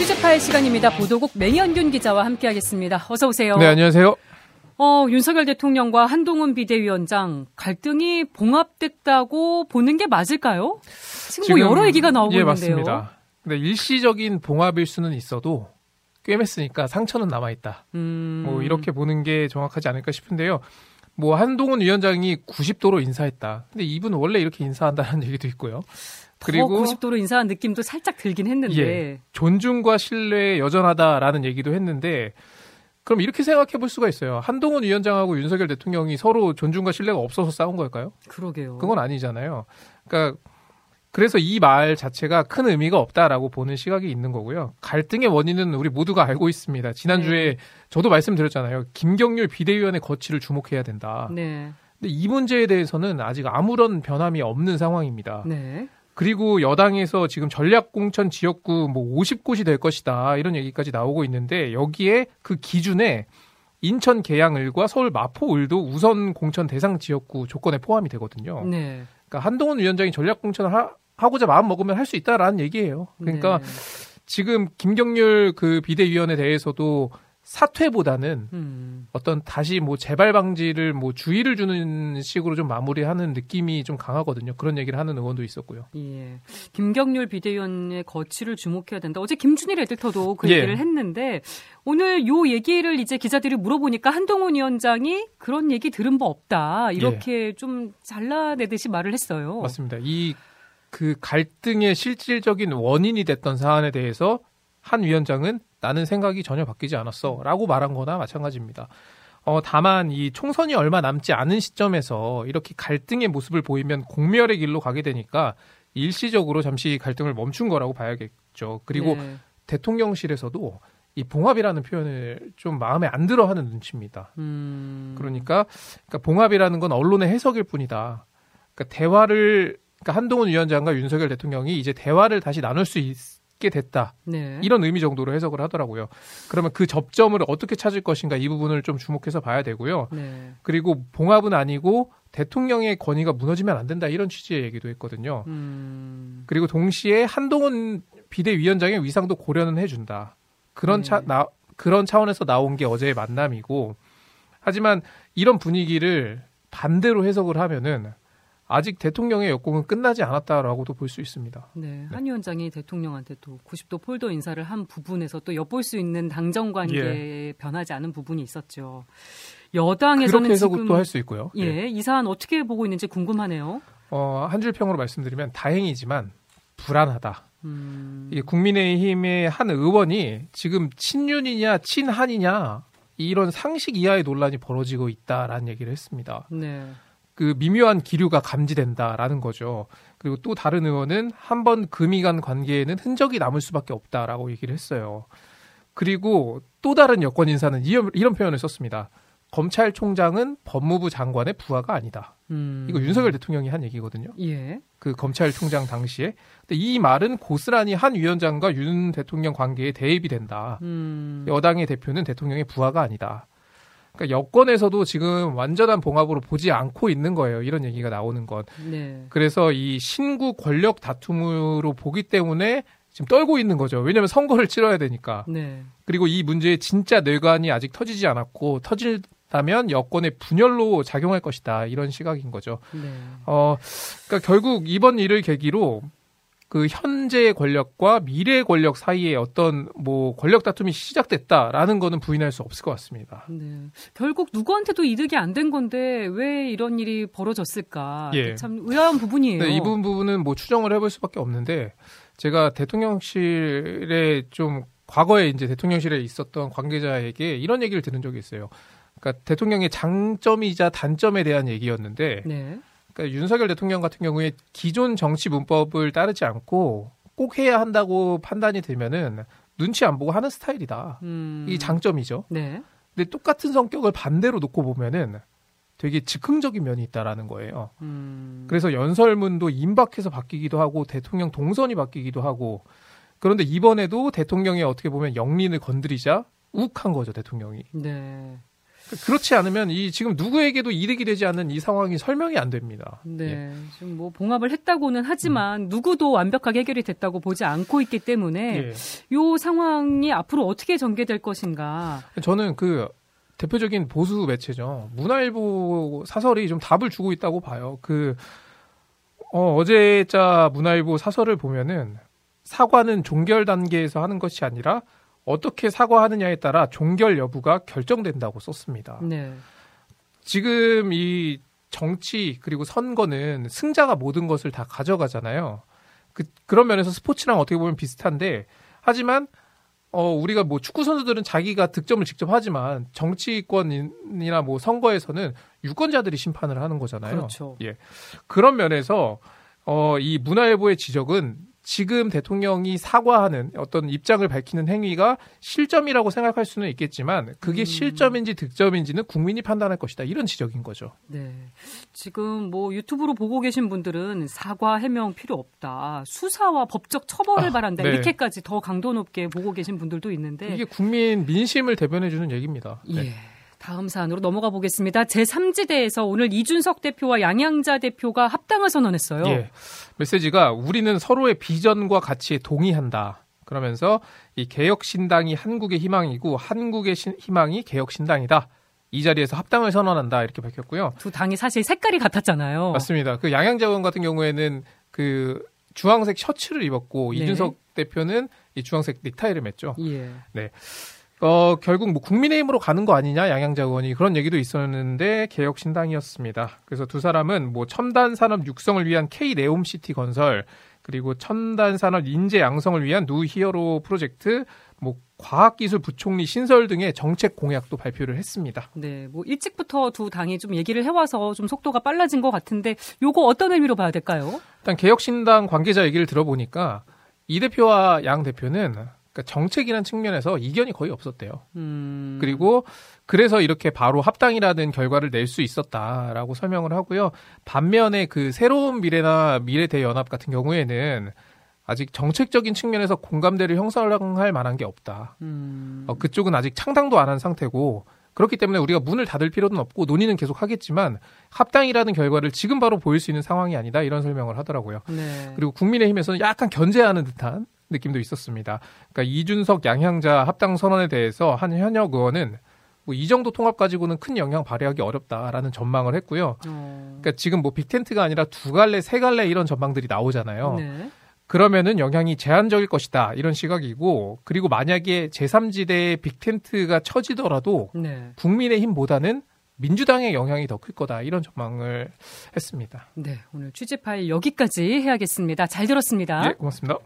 취재파의 시간입니다. 보도국 맹현균 기자와 함께하겠습니다. 어서 오세요. 네, 안녕하세요. 어, 윤석열 대통령과 한동훈 비대위원장 갈등이 봉합됐다고 보는 게 맞을까요? 지금, 뭐 지금 뭐 여러 얘기가 나오고 예, 있는데요. 맞습니다. 근데 일시적인 봉합일 수는 있어도 꿰맸으니까 상처는 남아 있다. 음... 뭐 이렇게 보는 게 정확하지 않을까 싶은데요. 뭐 한동훈 위원장이 90도로 인사했다. 근데 이분은 원래 이렇게 인사한다는 얘기도 있고요. 그리고 90도로 인사한 느낌도 살짝 들긴 했는데 예, 존중과 신뢰 여전하다라는 얘기도 했는데 그럼 이렇게 생각해 볼 수가 있어요. 한동훈 위원장하고 윤석열 대통령이 서로 존중과 신뢰가 없어서 싸운 걸까요? 그러게요. 그건 아니잖아요. 그러니까 그래서 이 말 자체가 큰 의미가 없다라고 보는 시각이 있는 거고요. 갈등의 원인은 우리 모두가 알고 있습니다. 지난주에 네. 저도 말씀드렸잖아요. 김경률 비대위원의 거취를 주목해야 된다. 네. 근데 이 문제에 대해서는 아직 아무런 변함이 없는 상황입니다. 네. 그리고 여당에서 지금 전략공천 지역구 뭐 50곳이 될 것이다 이런 얘기까지 나오고 있는데 여기에 그 기준에 인천 계양을과 서울 마포을도 우선 공천 대상 지역구 조건에 포함이 되거든요. 네. 그러니까 한동훈 위원장이 전략공천을 하, 하고자 마음 먹으면 할 수 있다라는 얘기예요. 그러니까 네. 지금 김경률 그 비대위원에 대해서도 사퇴보다는 음. 어떤 다시 뭐 재발 방지를 뭐 주의를 주는 식으로 좀 마무리하는 느낌이 좀 강하거든요. 그런 얘기를 하는 의원도 있었고요. 예. 김경률 비대위원의 거취를 주목해야 된다. 어제 김준일 에디터도 그 예. 얘기를 했는데 오늘 요 얘기를 이제 기자들이 물어보니까 한동훈 위원장이 그런 얘기 들은 바 없다. 이렇게 예. 좀 잘라내듯이 말을 했어요. 맞습니다. 이 그 갈등의 실질적인 원인이 됐던 사안에 대해서 한 위원장은 나는 생각이 전혀 바뀌지 않았어. 라고 말한 거나 마찬가지입니다. 어, 다만 이 총선이 얼마 남지 않은 시점에서 이렇게 갈등의 모습을 보이면 공멸의 길로 가게 되니까 일시적으로 잠시 갈등을 멈춘 거라고 봐야겠죠. 그리고 네. 대통령실에서도 이 봉합이라는 표현을 좀 마음에 안 들어 하는 눈치입니다. 음... 그러니까, 그러니까 봉합이라는 건 언론의 해석일 뿐이다. 그러니까 대화를, 그러니까 한동훈 위원장과 윤석열 대통령이 이제 대화를 다시 나눌 수 있, 있게 됐다. 네. 이런 의미 정도로 해석을 하더라고요. 그러면 그 접점을 어떻게 찾을 것인가 이 부분을 좀 주목해서 봐야 되고요. 네. 그리고 봉합은 아니고 대통령의 권위가 무너지면 안 된다 이런 취지의 얘기도 했거든요. 음... 그리고 동시에 한동훈 비대위원장의 위상도 고려는 해준다. 그런 네. 차, 나, 그런 차원에서 나온 게 어제의 만남이고 하지만 이런 분위기를 반대로 해석을 하면은 아직 대통령의 역공은 끝나지 않았다라고도 볼 수 있습니다. 네, 네, 한 위원장이 대통령한테 또 90도 폴더 인사를 한 부분에서 또 엿볼 수 있는 당정 관계에 예. 변하지 않은 부분이 있었죠. 여당에서는 지금 또할 수 있고요. 예, 예, 이 사안 어떻게 보고 있는지 궁금하네요. 어, 한 줄 평으로 말씀드리면 다행이지만 불안하다. 음... 이게 국민의힘의 한 의원이 지금 친윤이냐 친한이냐 이런 상식 이하의 논란이 벌어지고 있다라는 얘기를 했습니다. 네. 그 미묘한 기류가 감지된다라는 거죠. 그리고 또 다른 의원은 한 번 금이 간 관계에는 흔적이 남을 수밖에 없다라고 얘기를 했어요. 그리고 또 다른 여권 인사는 이런, 이런 표현을 썼습니다. 검찰총장은 법무부 장관의 부하가 아니다. 음. 이거 윤석열 대통령이 한 얘기거든요. 예. 그 검찰총장 당시에. 근데 이 말은 고스란히 한 위원장과 윤 대통령 관계에 대입이 된다. 음. 여당의 대표는 대통령의 부하가 아니다. 그러니까 여권에서도 지금 완전한 봉합으로 보지 않고 있는 거예요. 이런 얘기가 나오는 것. 네. 그래서 이 신구 권력 다툼으로 보기 때문에 지금 떨고 있는 거죠. 왜냐하면 선거를 치러야 되니까. 네. 그리고 이 문제의 진짜 뇌관이 아직 터지지 않았고 터질다면 여권의 분열로 작용할 것이다. 이런 시각인 거죠. 네. 어, 그러니까 결국 이번 일을 계기로 그 현재 권력과 미래 권력 사이에 어떤 뭐 권력 다툼이 시작됐다라는 거는 부인할 수 없을 것 같습니다. 네. 결국 누구한테도 이득이 안 된 건데 왜 이런 일이 벌어졌을까? 예. 참 의아한 부분이에요. 네, 이 부분은 뭐 추정을 해볼 수밖에 없는데 제가 대통령실에 좀 과거에 이제 대통령실에 있었던 관계자에게 이런 얘기를 들은 적이 있어요. 그러니까 대통령의 장점이자 단점에 대한 얘기였는데 네. 그러니까 윤석열 대통령 같은 경우에 기존 정치 문법을 따르지 않고 꼭 해야 한다고 판단이 되면은 눈치 안 보고 하는 스타일이다. 음. 이 장점이죠. 네. 근데 똑같은 성격을 반대로 놓고 보면은 되게 즉흥적인 면이 있다라는 거예요. 음. 그래서 연설문도 임박해서 바뀌기도 하고 대통령 동선이 바뀌기도 하고 그런데 이번에도 대통령이 어떻게 보면 영린을 건드리자 욱한 거죠 대통령이. 네. 그렇지 않으면 이 지금 누구에게도 이득이 되지 않는 이 상황이 설명이 안 됩니다. 네. 예. 지금 뭐 봉합을 했다고는 하지만 음. 누구도 완벽하게 해결이 됐다고 보지 않고 있기 때문에 예. 이 상황이 앞으로 어떻게 전개될 것인가. 저는 그 대표적인 보수 매체죠. 문화일보 사설이 좀 답을 주고 있다고 봐요. 그 어, 어제자 문화일보 사설을 보면은 사과는 종결 단계에서 하는 것이 아니라 어떻게 사과하느냐에 따라 종결 여부가 결정된다고 썼습니다. 네. 지금 이 정치 그리고 선거는 승자가 모든 것을 다 가져가잖아요. 그, 그런 면에서 스포츠랑 어떻게 보면 비슷한데 하지만 어, 우리가 뭐 축구 선수들은 자기가 득점을 직접 하지만 정치권이나 뭐 선거에서는 유권자들이 심판을 하는 거잖아요. 그렇죠. 예. 그런 면에서 어, 이 문화일보의 지적은 지금 대통령이 사과하는 어떤 입장을 밝히는 행위가 실점이라고 생각할 수는 있겠지만 그게 음. 실점인지 득점인지는 국민이 판단할 것이다. 이런 지적인 거죠. 네. 지금 뭐 유튜브로 보고 계신 분들은 사과 해명 필요 없다. 수사와 법적 처벌을 아, 바란다. 네. 이렇게까지 더 강도 높게 보고 계신 분들도 있는데 이게 국민 민심을 대변해 주는 얘기입니다. 네. 예. 다음 사안으로 넘어가 보겠습니다. 제3지대에서 오늘 이준석 대표와 양양자 대표가 합당을 선언했어요. 예. 메시지가 우리는 서로의 비전과 가치에 동의한다. 그러면서 이 개혁신당이 한국의 희망이고 한국의 신, 희망이 개혁신당이다. 이 자리에서 합당을 선언한다 이렇게 밝혔고요. 두 당이 사실 색깔이 같았잖아요. 맞습니다. 그 양양자 의원 같은 경우에는 그 주황색 셔츠를 입었고 네. 이준석 대표는 이 주황색 넥타이를 맸죠. 예. 네. 어, 결국 뭐 국민의힘으로 가는 거 아니냐 양양자 의원이 그런 얘기도 있었는데 개혁신당이었습니다. 그래서 두 사람은 뭐 첨단 산업 육성을 위한 K 네옴시티 건설 그리고 첨단 산업 인재 양성을 위한 누 히어로 프로젝트 뭐 과학기술 부총리 신설 등의 정책 공약도 발표를 했습니다. 네, 뭐 일찍부터 두 당이 좀 얘기를 해와서 좀 속도가 빨라진 것 같은데 요거 어떤 의미로 봐야 될까요? 일단 개혁신당 관계자 얘기를 들어보니까 이 대표와 양 대표는 그러니까 정책이라는 측면에서 이견이 거의 없었대요. 음. 그리고 그래서 이렇게 바로 합당이라는 결과를 낼 수 있었다라고 설명을 하고요. 반면에 그 새로운 미래나 미래 대연합 같은 경우에는 아직 정책적인 측면에서 공감대를 형성할 만한 게 없다. 음. 어, 그쪽은 아직 창당도 안 한 상태고 그렇기 때문에 우리가 문을 닫을 필요는 없고 논의는 계속 하겠지만 합당이라는 결과를 지금 바로 보일 수 있는 상황이 아니다 이런 설명을 하더라고요. 네. 그리고 국민의힘에서는 약간 견제하는 듯한 느낌도 있었습니다. 그러니까 이준석 양향자 합당 선언에 대해서 한 현역 의원은 뭐 이 정도 통합 가지고는 큰 영향 발휘하기 어렵다라는 전망을 했고요. 어. 그러니까 지금 뭐 빅텐트가 아니라 두 갈래, 세 갈래 이런 전망들이 나오잖아요. 네. 그러면은 영향이 제한적일 것이다 이런 시각이고 그리고 만약에 제3지대에 빅텐트가 쳐지더라도 네. 국민의힘보다는 민주당의 영향이 더 클 거다 이런 전망을 했습니다. 네, 오늘 취재 파일 여기까지 해야겠습니다. 잘 들었습니다. 네, 고맙습니다.